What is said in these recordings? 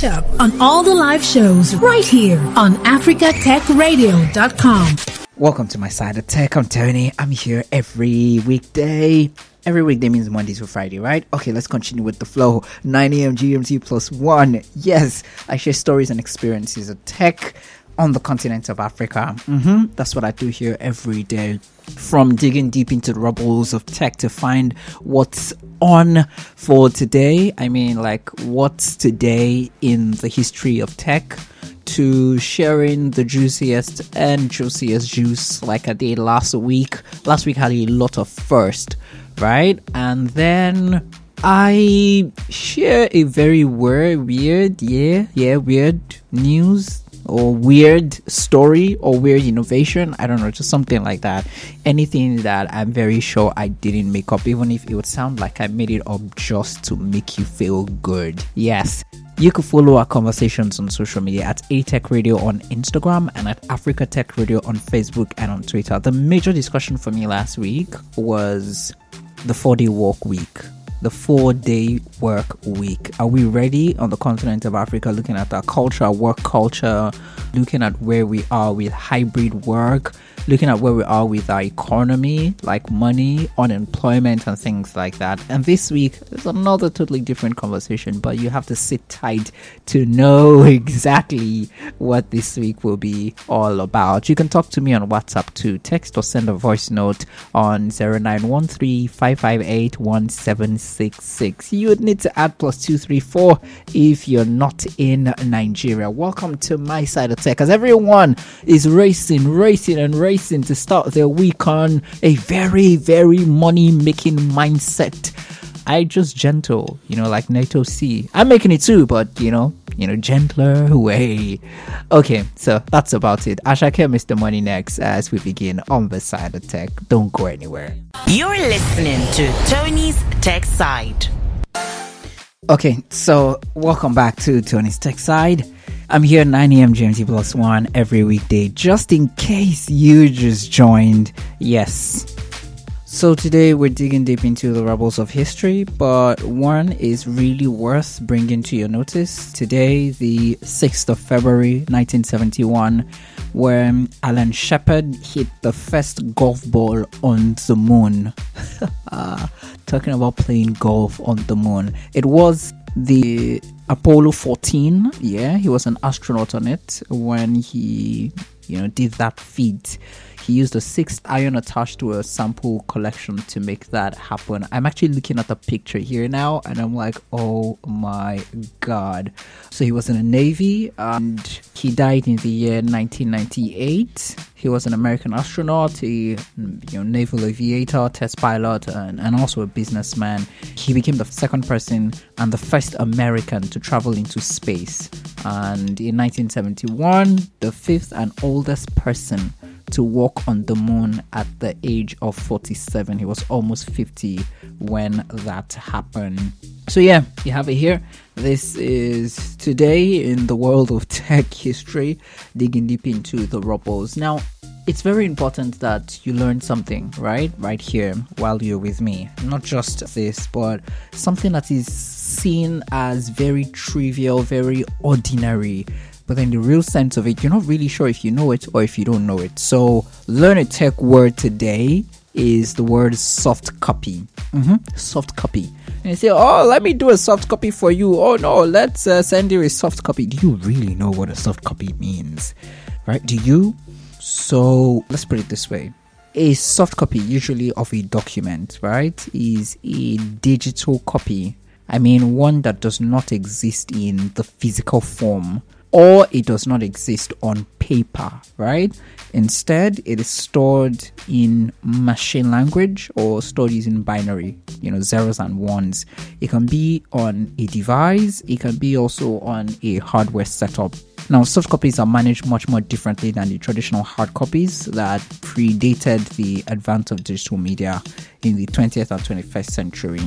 catch up on all the live shows right here on africatechradio.com. Welcome to my side of tech. I'm Tony. I'm here every weekday. Every weekday means Monday to Friday, right? Okay, let's continue with the flow. 9 a.m. GMT plus one. Yes, I share stories and experiences of tech on the continent of Africa. hmm That's what I do here every day. From digging deep into the rubbles of tech to find what's on for today. I mean, like, what's today in the history of tech to sharing the juiciest and juiciest juice like I did last week. Last week had a lot of first, right? And then I share a very weird, weird, yeah, yeah, weird news or weird story or weird innovation. I don't know, just something like that. Anything that I'm very sure I didn't make up, even if it would sound like I made it up just to make you feel good. Yes. You can follow our conversations on social media at ATech Radio on Instagram and at Africa Tech Radio on Facebook and on Twitter. The major discussion for me last week was the four day work week. The four day work week. Are we ready on the continent of Africa looking at our culture, our work culture, looking at where we are with hybrid work, looking at where we are with our economy, like money, unemployment, and things like that. And this week, there's another totally different conversation, but you have to sit tight to know exactly what this week will be all about. You can talk to me on WhatsApp to text or send a voice note on 0913 558 1766. You would need to add plus 234 if you're not in Nigeria. Welcome to my side of tech, as everyone is racing, racing, and racing to start their week on a very, very money making mindset. I just gentle, you know, like NATO C. I'm making it too, but you know, you know, gentler way. Okay, so that's about it. Ashake Mr. Money next as we begin on the side of tech. Don't go anywhere. You're listening to Tony's Tech Side. Okay, so welcome back to Tony's Tech Side. I'm here 9 a.m. GMT plus one every weekday, just in case you just joined. Yes. So today we're digging deep into the rubbles of history, but one is really worth bringing to your notice. Today, the 6th of February 1971, when Alan Shepard hit the first golf ball on the moon. uh, talking about playing golf on the moon. It was the Apollo 14. Yeah, he was an astronaut on it when he, you know, did that feat. He used a six iron attached to a sample collection to make that happen. I'm actually looking at the picture here now and I'm like, oh my god. So he was in the Navy and he died in the year 1998. He was an American astronaut, a you know, naval aviator, test pilot, and, and also a businessman. He became the second person and the first American to travel into space. And in 1971, the fifth and oldest person to walk on the moon at the age of 47. He was almost 50 when that happened. So, yeah, you have it here. This is today in the world of tech history, digging deep into the rubbles. Now, it's very important that you learn something, right? Right here while you're with me. Not just this, but something that is seen as very trivial, very ordinary but in the real sense of it, you're not really sure if you know it or if you don't know it. So, learn a tech word today is the word soft copy. Mm-hmm. Soft copy. And you say, oh, let me do a soft copy for you. Oh, no, let's uh, send you a soft copy. Do you really know what a soft copy means? Right? Do you? So, let's put it this way a soft copy, usually of a document, right, is a digital copy. I mean, one that does not exist in the physical form or it does not exist on paper, right? Instead, it is stored in machine language or stored using binary, you know, zeros and ones. It can be on a device, it can be also on a hardware setup. Now, soft copies are managed much more differently than the traditional hard copies that predated the advance of digital media in the 20th and 21st century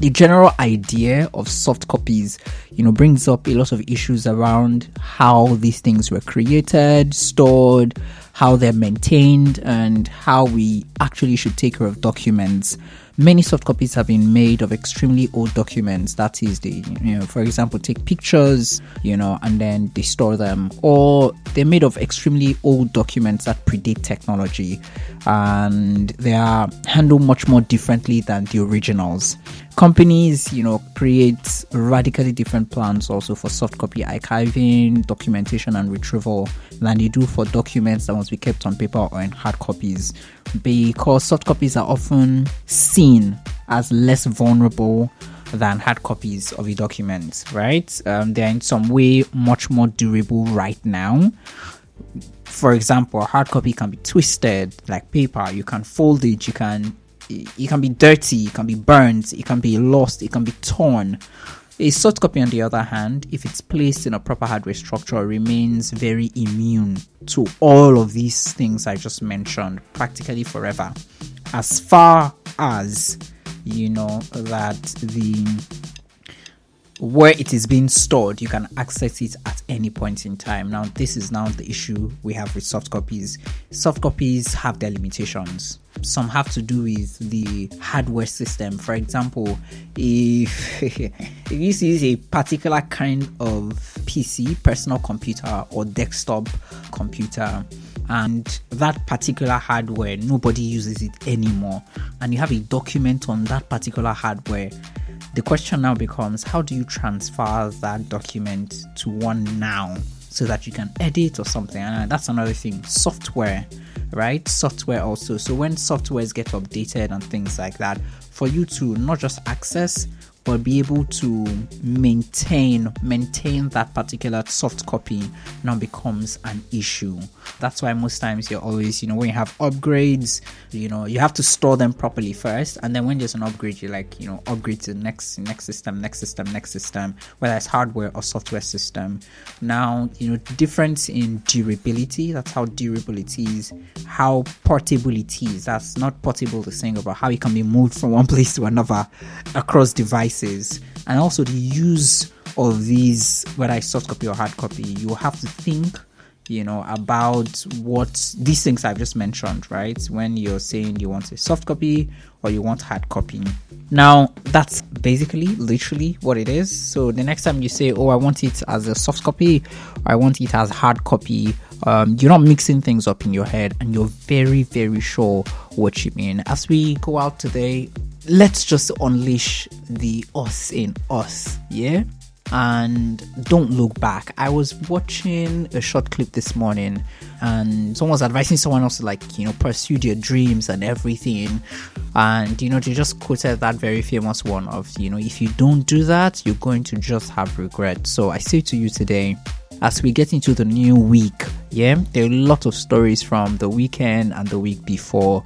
the general idea of soft copies, you know, brings up a lot of issues around how these things were created, stored, how they're maintained, and how we actually should take care of documents. Many soft copies have been made of extremely old documents. That is, the you know, for example, take pictures, you know, and then they store them, or they're made of extremely old documents that predate technology, and they are handled much more differently than the originals. Companies, you know, create radically different plans also for soft copy archiving, documentation, and retrieval than they do for documents that must be kept on paper or in hard copies because soft copies are often seen as less vulnerable than hard copies of a document, right? Um, they're in some way much more durable right now. For example, a hard copy can be twisted like paper. You can fold it. You can. It can be dirty. It can be burnt. It can be lost. It can be torn. A soft copy, on the other hand, if it's placed in a proper hardware structure, remains very immune to all of these things I just mentioned practically forever. As far as you know that the where it is being stored, you can access it at any point in time. Now, this is now the issue we have with soft copies. Soft copies have their limitations. Some have to do with the hardware system. For example, if, if you use a particular kind of PC, personal computer, or desktop computer, and that particular hardware, nobody uses it anymore, and you have a document on that particular hardware the question now becomes how do you transfer that document to one now so that you can edit or something? And uh, that's another thing. Software, right? Software also. So when softwares get updated and things like that, for you to not just access but be able to maintain maintain that particular soft copy now becomes an issue. That's why most times you're always you know when you have upgrades you know you have to store them properly first and then when there's an upgrade you like you know upgrade to the next next system next system next system whether it's hardware or software system. Now you know difference in durability that's how durable it is how portable it is. That's not portable the saying about how it can be moved from one place to another across devices and also the use of these whether it's soft copy or hard copy you have to think you know about what these things i've just mentioned right? When you're saying you want a soft copy or you want hard copy. Now that's basically literally what it is. So the next time you say oh i want it as a soft copy i want it as hard copy um, you're not mixing things up in your head and you're very very sure what you mean. As we go out today let's just unleash the us in us yeah and don't look back. I was watching a short clip this morning and someone was advising someone else to like, you know, pursue their dreams and everything. And, you know, they just quoted that very famous one of, you know, if you don't do that, you're going to just have regret. So I say to you today, as we get into the new week, yeah, there are a lot of stories from the weekend and the week before.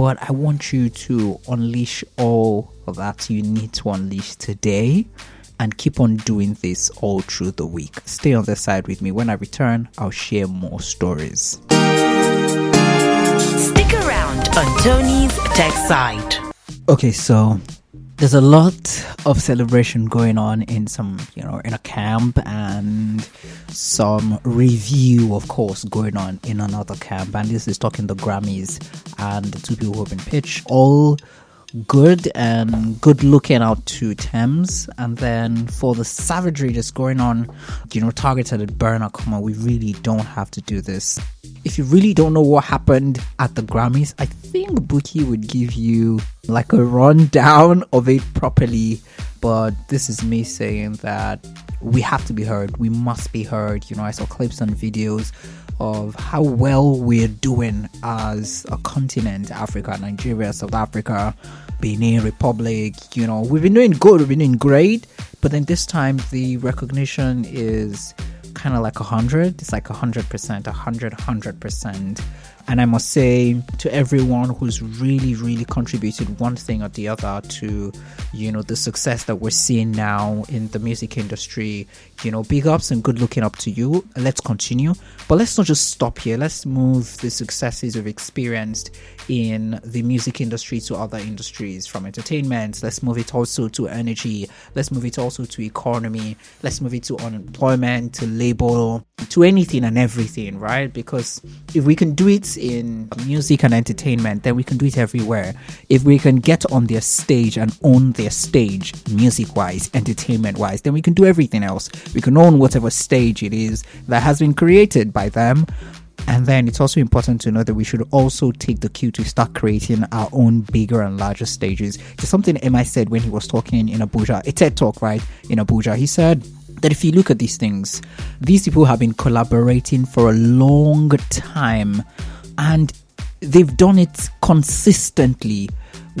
But I want you to unleash all that you need to unleash today and keep on doing this all through the week. Stay on the side with me. When I return, I'll share more stories. Stick around on Tony's Tech Side. Okay, so there's a lot of celebration going on in some, you know, in a camp and some review, of course, going on in another camp. And this is talking the Grammys and the two people who have been pitched. All good and good looking out to Tems. And then for the savagery that's going on, you know, targeted at Burna, come on, we really don't have to do this. If you really don't know what happened at the Grammys, I think Buki would give you like a rundown of it properly. But this is me saying that we have to be heard. We must be heard. You know, I saw clips and videos of how well we're doing as a continent Africa, Nigeria, South Africa, Benin Republic. You know, we've been doing good, we've been doing great, but then this time the recognition is kind of like 100. It's like 100%, 100, 100%. And I must say to everyone who's really, really contributed one thing or the other to, you know, the success that we're seeing now in the music industry, you know, big ups and good looking up to you. Let's continue. But let's not just stop here. Let's move the successes we've experienced in the music industry to other industries from entertainment. Let's move it also to energy. Let's move it also to economy. Let's move it to unemployment, to labor, to anything and everything, right? Because if we can do it it in music and entertainment, then we can do it everywhere. If we can get on their stage and own their stage, music wise, entertainment wise, then we can do everything else. We can own whatever stage it is that has been created by them. And then it's also important to know that we should also take the cue to start creating our own bigger and larger stages. It's something Emma said when he was talking in Abuja, a TED talk, right? In Abuja. He said, that if you look at these things, these people have been collaborating for a long time and they've done it consistently.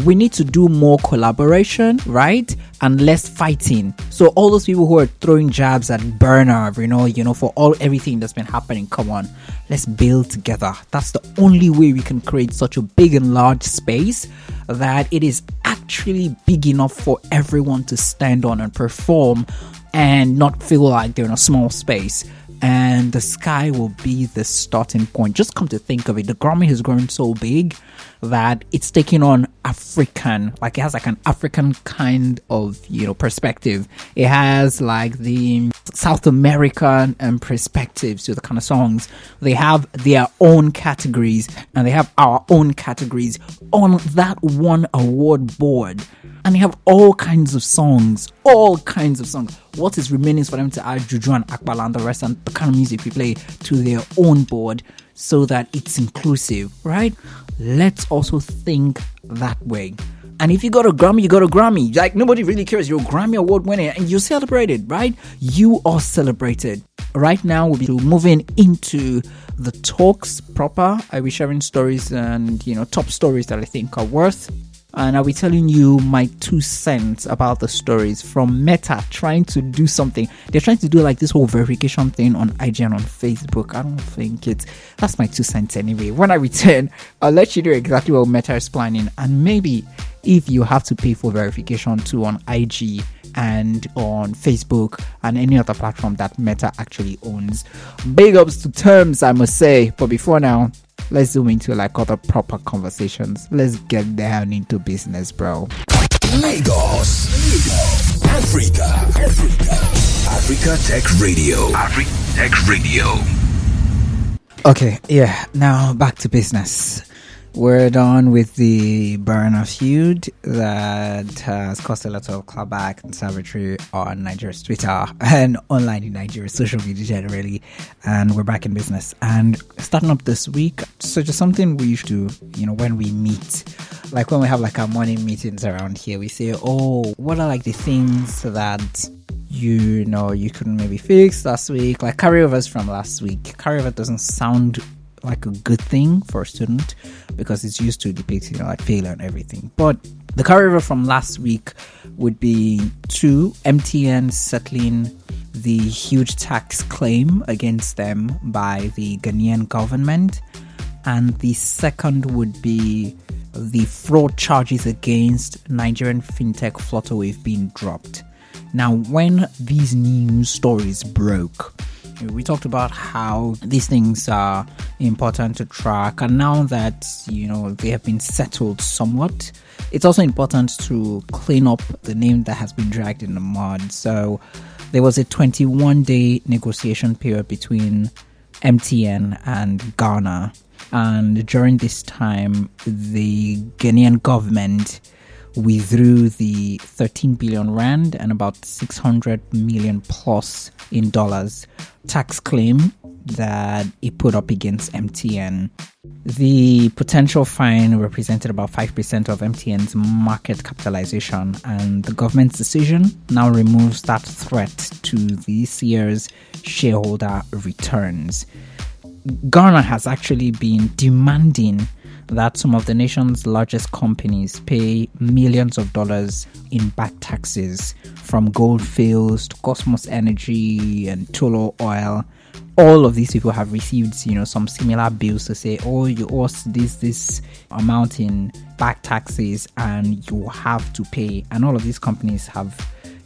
We need to do more collaboration, right? And less fighting. So all those people who are throwing jabs at Burna, you know, you know, for all everything that's been happening, come on, let's build together. That's the only way we can create such a big and large space that it is actually big enough for everyone to stand on and perform and not feel like they're in a small space. And the sky will be the starting point. Just come to think of it, the Grammy has grown so big that it's taking on African, like it has like an African kind of, you know, perspective. It has like the South American and perspectives to the kind of songs. They have their own categories and they have our own categories on that one award board and they have all kinds of songs, all kinds of songs. What is remaining is for them to add Juju and Akbala and the rest and the kind of music we play to their own board so that it's inclusive, right? Let's also think that way. And if you got a Grammy, you got a Grammy. Like nobody really cares. You're a Grammy award winner and you're celebrated, right? You are celebrated. Right now, we'll be moving into the talks proper. I'll be sharing stories and you know top stories that I think are worth and I'll be telling you my two cents about the stories from Meta trying to do something. They're trying to do like this whole verification thing on IG and on Facebook. I don't think it's that's my two cents anyway. When I return, I'll let you know exactly what Meta is planning and maybe if you have to pay for verification too on IG and on Facebook and any other platform that Meta actually owns. Big ups to Tems, I must say. But before now, let's zoom into like other proper conversations. Let's get down into business, bro. Lagos, Lagos, Africa, Africa, Africa Tech Radio, Africa Tech Radio. Okay, yeah. Now back to business. We're done with the Burna feud that has caused a lot of clapback and savagery on Nigeria's Twitter and online in Nigeria, social media generally. And we're back in business. And starting up this week, so just something we used to, you know, when we meet, like when we have like our morning meetings around here, we say, oh, what are like the things that you know you couldn't maybe fix last week, like carryovers from last week. Carryover doesn't sound like a good thing for a student because it's used to depicting you know, like failure and everything. But the carryover from last week would be two MTN settling the huge tax claim against them by the Ghanaian government, and the second would be the fraud charges against Nigerian fintech Flutterwave being dropped. Now, when these news stories broke, we talked about how these things are important to track, and now that you know they have been settled somewhat, it's also important to clean up the name that has been dragged in the mud. So there was a 21 day negotiation period between MTN and Ghana, and during this time, the Ghanaian government withdrew the 13 billion rand and about 600 million plus in dollars tax claim that it put up against MTN. The potential fine represented about 5% of MTN's market capitalization, and the government's decision now removes that threat to this year's shareholder returns. Ghana has actually been demanding that some of the nation's largest companies pay millions of dollars in back taxes from Goldfields to Kosmos Energy and Tullow Oil. All of these people have received, you know, some similar bills to say, "Oh, you owe this this amount in back taxes, and you have to pay." And all of these companies have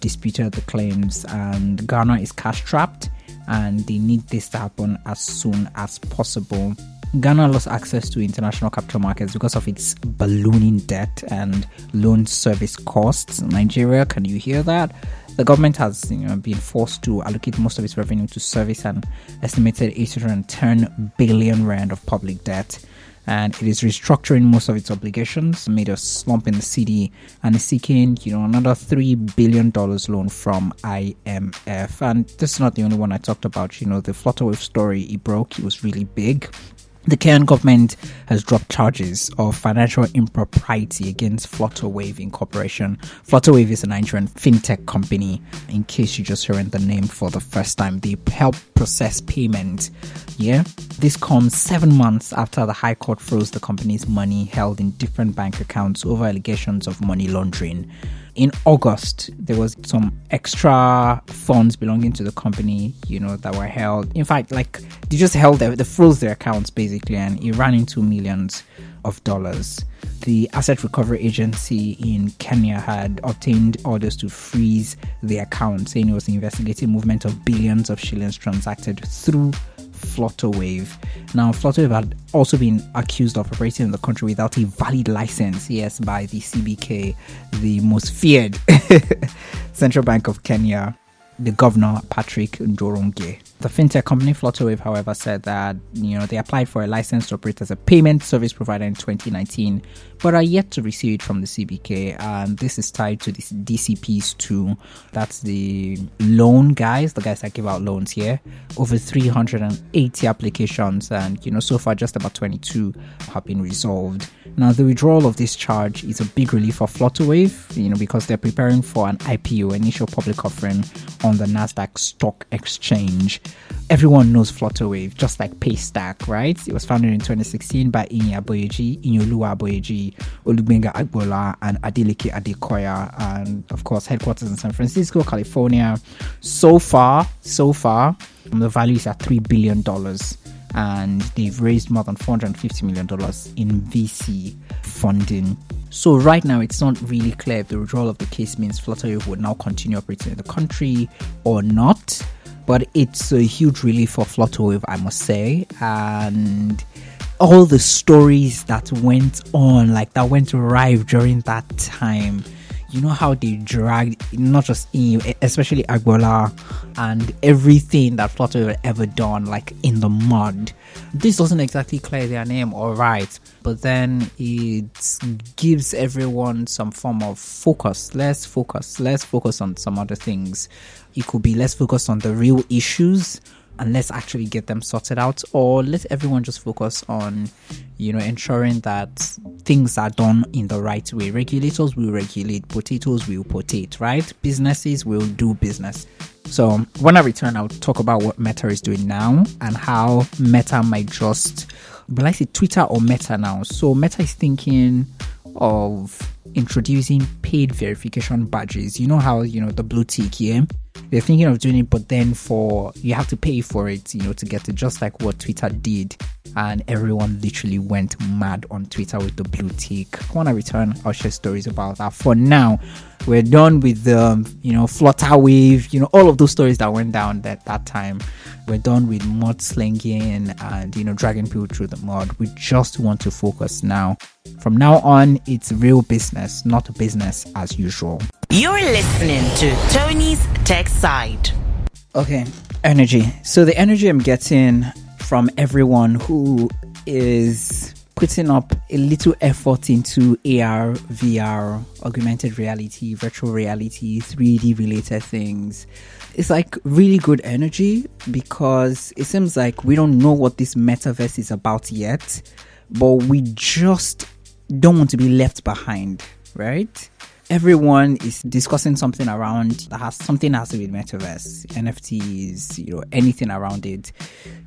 disputed the claims, and Ghana is cash trapped, and they need this to happen as soon as possible. Ghana lost access to international capital markets because of its ballooning debt and loan service costs. Nigeria, can you hear that? The government has you know, been forced to allocate most of its revenue to service an estimated 810 billion rand of public debt and it is restructuring most of its obligations, made a slump in the city, and is seeking, you know, another three billion dollars loan from IMF. And this is not the only one I talked about. You know, the Flutterwave story it broke; it was really big. The Kenyan government has dropped charges of financial impropriety against Flutterwave Incorporation. Flutterwave is a Nigerian fintech company. In case you just hearing the name for the first time, they help process payment. Yeah, this comes seven months after the High Court froze the company's money held in different bank accounts over allegations of money laundering in August, there was some extra funds belonging to the company, you know, that were held. In fact, like they just held their, they froze their accounts basically, and it ran into millions of dollars. The Asset Recovery Agency in Kenya had obtained orders to freeze the account, saying it was investigating movement of billions of shillings transacted through Flutterwave. Now, Flutterwave had also been accused of operating in the country without a valid license, yes, by the CBK, the most feared central bank of Kenya, the governor, Patrick Njoroge. The fintech company Flutterwave, however, said that you know they applied for a license to operate as a payment service provider in 2019, but are yet to receive it from the CBK. And this is tied to the DCPs too. That's the loan guys, the guys that give out loans here. Over 380 applications, and you know so far just about 22 have been resolved. Now the withdrawal of this charge is a big relief for Flutterwave, you know, because they're preparing for an IPO, initial public offering on the Nasdaq Stock Exchange. Everyone knows Flutterwave, just like Paystack, right? It was founded in 2016 by Inya Boyeji, Iyinoluwa Aboyeji, Olugbenga Agboola, and Adeleke Adekoya, and of course, headquarters in San Francisco, California. So far, so far, the value is at $3 billion and they've raised more than $450 million in VC funding. So right now, it's not really clear if the withdrawal of the case means Flutterwave would now continue operating in the country or not but it's a huge relief for Flutterwave, I must say. And all the stories that went on, like that went live during that time. You know how they dragged not just in, especially Agboola and everything that Flutterwave ever done, like in the mud. This doesn't exactly clear their name, alright, but then it gives everyone some form of focus. Let's focus. Let's focus on some other things it could be let's focus on the real issues and let's actually get them sorted out or let everyone just focus on you know ensuring that things are done in the right way. Regulators will regulate potatoes will potate right? Businesses will do business. So when i return i'll talk about what meta is doing now and how meta might just but i say twitter or meta now? So meta is thinking of introducing paid verification badges you know how you know the blue tick yeah they're thinking of doing it, but then for you have to pay for it, you know, to get it, just like what Twitter did. And everyone literally went mad on Twitter with the blue tick. When I return, I'll share stories about that. For now, we're done with the, um, you know, Flutterwave, you know, all of those stories that went down at that time. We're done with mud slinging and, you know, dragging people through the mud. We just want to focus now. From now on, it's real business, not business as usual. You're listening to Tony's Tech Side. Okay, energy. So the energy I'm getting from everyone who is putting up a little effort into AR, VR, augmented reality, virtual reality, 3D related things. It's like really good energy because it seems like we don't know what this metaverse is about yet, but we just don't want to be left behind, right? Everyone is discussing something around that has something that has to do with metaverse, NFTs, you know, anything around it.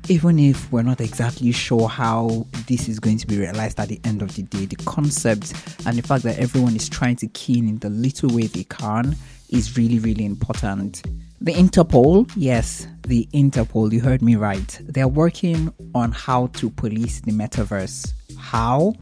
Even if we're not exactly sure how this is going to be realized at the end of the day, the concept and the fact that everyone is trying to key in, in the little way they can is really, really important. The Interpol, yes, the Interpol, you heard me right. They're working on how to police the metaverse. How?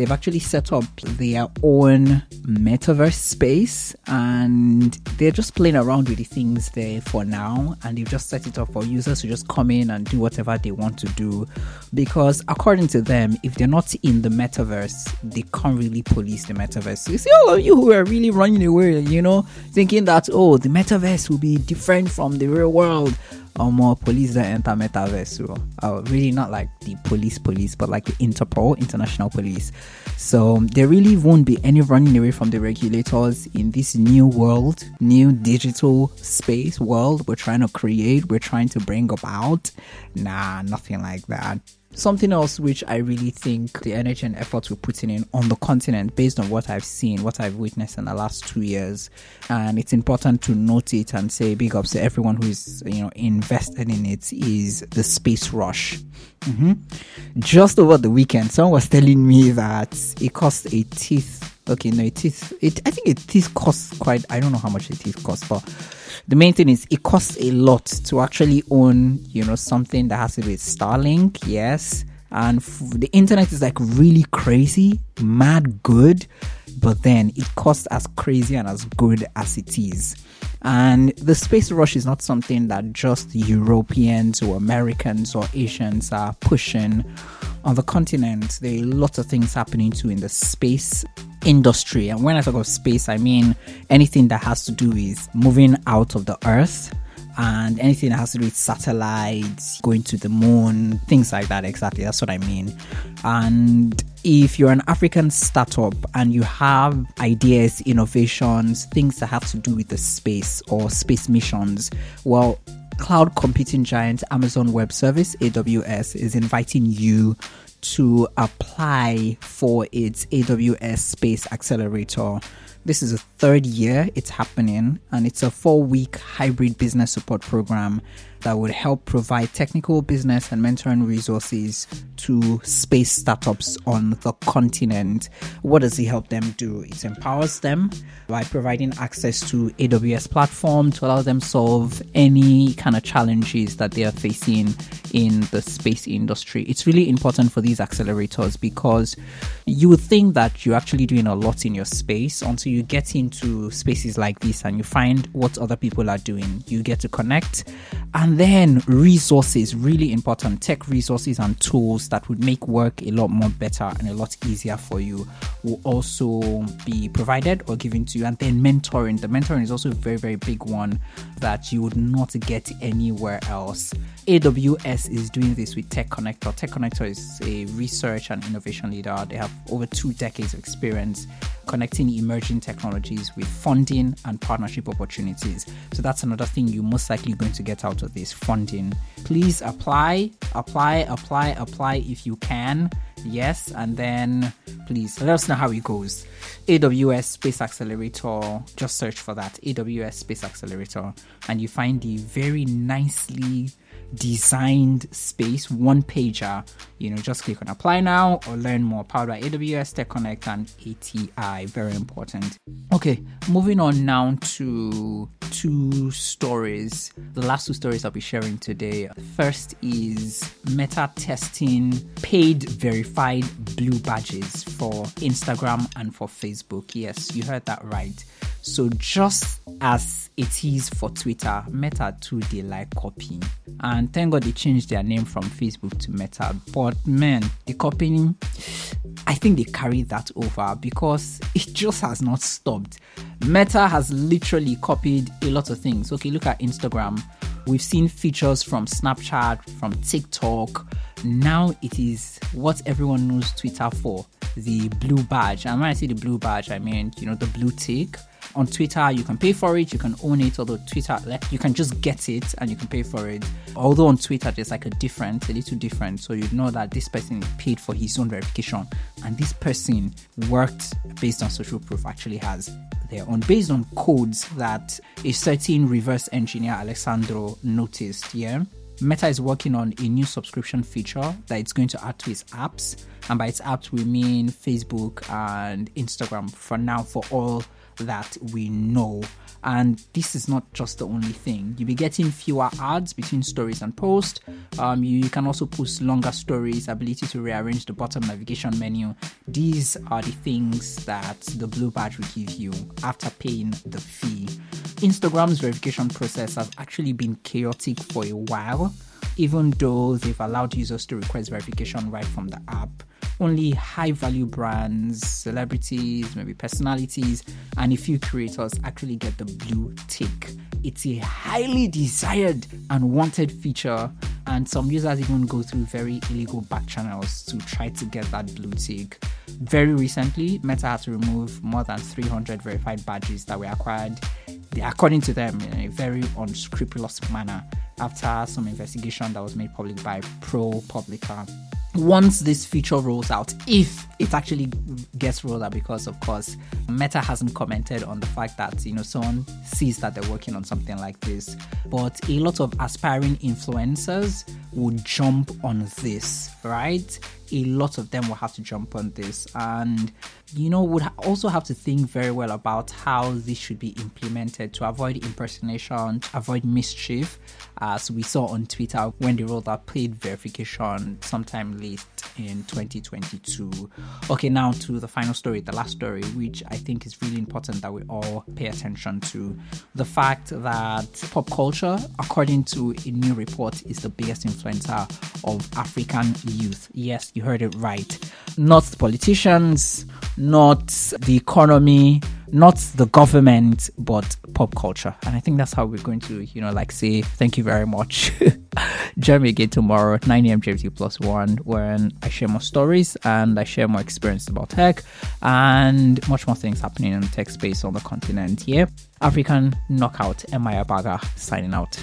They've actually set up their own metaverse space and they're just playing around with the things there for now and they've just set it up for users to just come in and do whatever they want to do. Because according to them if they're not in the metaverse they can't really police the metaverse. You see all of you who are really running away you know thinking that oh the metaverse will be different from the real world or more police that enter metaverse. So, uh, really not like the police police, but like the Interpol, international police. So there really won't be any running away from the regulators in this new world, new digital space world we're trying to create, we're trying to bring about. Nah, nothing like that. Something else which I really think the energy and effort we're putting in on the continent, based on what I've seen, what I've witnessed in the last two years, and it's important to note it and say big ups to everyone who is you know invested in it, is the space rush. Mm-hmm. Just over the weekend, someone was telling me that it cost a teeth. Okay, no, a teeth. It I think a teeth costs quite. I don't know how much a teeth costs, but the main thing is it costs a lot to actually own, you know, something that has to do with Starlink. Yes, and f- the internet is like really crazy, mad good, but then it costs as crazy and as good as it is. And the space rush is not something that just Europeans or Americans or Asians are pushing. On the continent, there are lots of things happening too in the space industry. And when I talk of space, I mean anything that has to do with moving out of the earth and anything that has to do with satellites, going to the moon, things like that. Exactly, that's what I mean. And if you're an African startup and you have ideas, innovations, things that have to do with the space or space missions, well, cloud computing giant Amazon Web Service, AWS, is inviting you to apply for its AWS Space Accelerator. This is the third year it's happening, and it's a four week hybrid business support program that would help provide technical, business, and mentoring resources to space startups on the continent. What does it help them do? It empowers them by providing access to AWS platform to allow them solve any kind of challenges that they are facing in the space industry. It's really important for these accelerators because you would think that you're actually doing a lot in your space until you get into spaces like this and you find what other people are doing. You get to connect and then resources, really important tech resources and tools that would make work a lot more better and a lot easier for you will also be provided or given to you. And then mentoring. The mentoring is also a very, very big one that you would not get anywhere else. AWS is doing this with Tech Connector. Tech Connector is a research and innovation leader. They have over two decades of experience connecting emerging technologies with funding and partnership opportunities. So that's another thing you're most likely going to get out of this funding. Please apply, apply, apply, apply if you can. Yes, and then please let us know how it goes. AWS Space Accelerator, just search for that AWS Space Accelerator, and you find the very nicely designed space, one pager. You know, just click on apply now or learn more. Powered by AWS, Tech Connect, and ATI. Very important. Okay, moving on now to two stories. The last two stories I'll be sharing today. First is Meta testing paid verified blue badges for Instagram and for Facebook. Yes, you heard that right. So just as it is for Twitter, Meta too they like copying. And thank God they changed their name from Facebook to Meta. But man, the copying, I think they carry that over because it just has not stopped. Meta has literally copied a lot of things. Okay, look at Instagram. We've seen features from Snapchat, from TikTok. Now it is what everyone knows Twitter for the blue badge. And when I say the blue badge, I mean, you know, the blue tick on Twitter, you can pay for it, you can own it, although Twitter, you can just get it and you can pay for it. Although on Twitter, there's like a different, a little different. So you know that this person paid for his own verification and this person worked based on social proof, actually has their own, based on codes that a certain reverse engineer, Alessandro, noticed. Yeah. Meta is working on a new subscription feature that it's going to add to its apps. And by its apps, we mean Facebook and Instagram for now for all that we know. And this is not just the only thing. You'll be getting fewer ads between stories and posts. Um, you, you can also post longer stories, ability to rearrange the bottom navigation menu. These are the things that the blue badge will give you after paying the fee. Instagram's verification process has actually been chaotic for a while, even though they've allowed users to request verification right from the app only high value brands, celebrities, maybe personalities, and a few creators actually get the blue tick. It's a highly desired and wanted feature, and some users even go through very illegal back channels to try to get that blue tick. Very recently, Meta had to remove more than 300 verified badges that were acquired, according to them, in a very unscrupulous manner after some investigation that was made public by ProPublica once this feature rolls out, if it actually gets rolled out, because of course Meta hasn't commented on the fact that you know someone sees that they're working on something like this, but a lot of aspiring influencers would jump on this, right? A lot of them will have to jump on this, and you know would also have to think very well about how this should be implemented to avoid impersonation, to avoid mischief, as we saw on Twitter when they rolled out paid verification sometime late in 2022. Okay, now to the final story, the last story, which I think is really important that we all pay attention to. The fact that pop culture, according to a new report, is the biggest influencer of African youth. Yes, you heard it right. Not the politicians, not the economy, not the government, but pop culture. And I think that's how we're going to, you know, like say thank you very much. Join me again tomorrow, 9 a.m. GMT plus one, when I share more stories and I share more experience about tech and much more things happening in the tech space on the continent. Here, African Knockout, Emaya Baga signing out.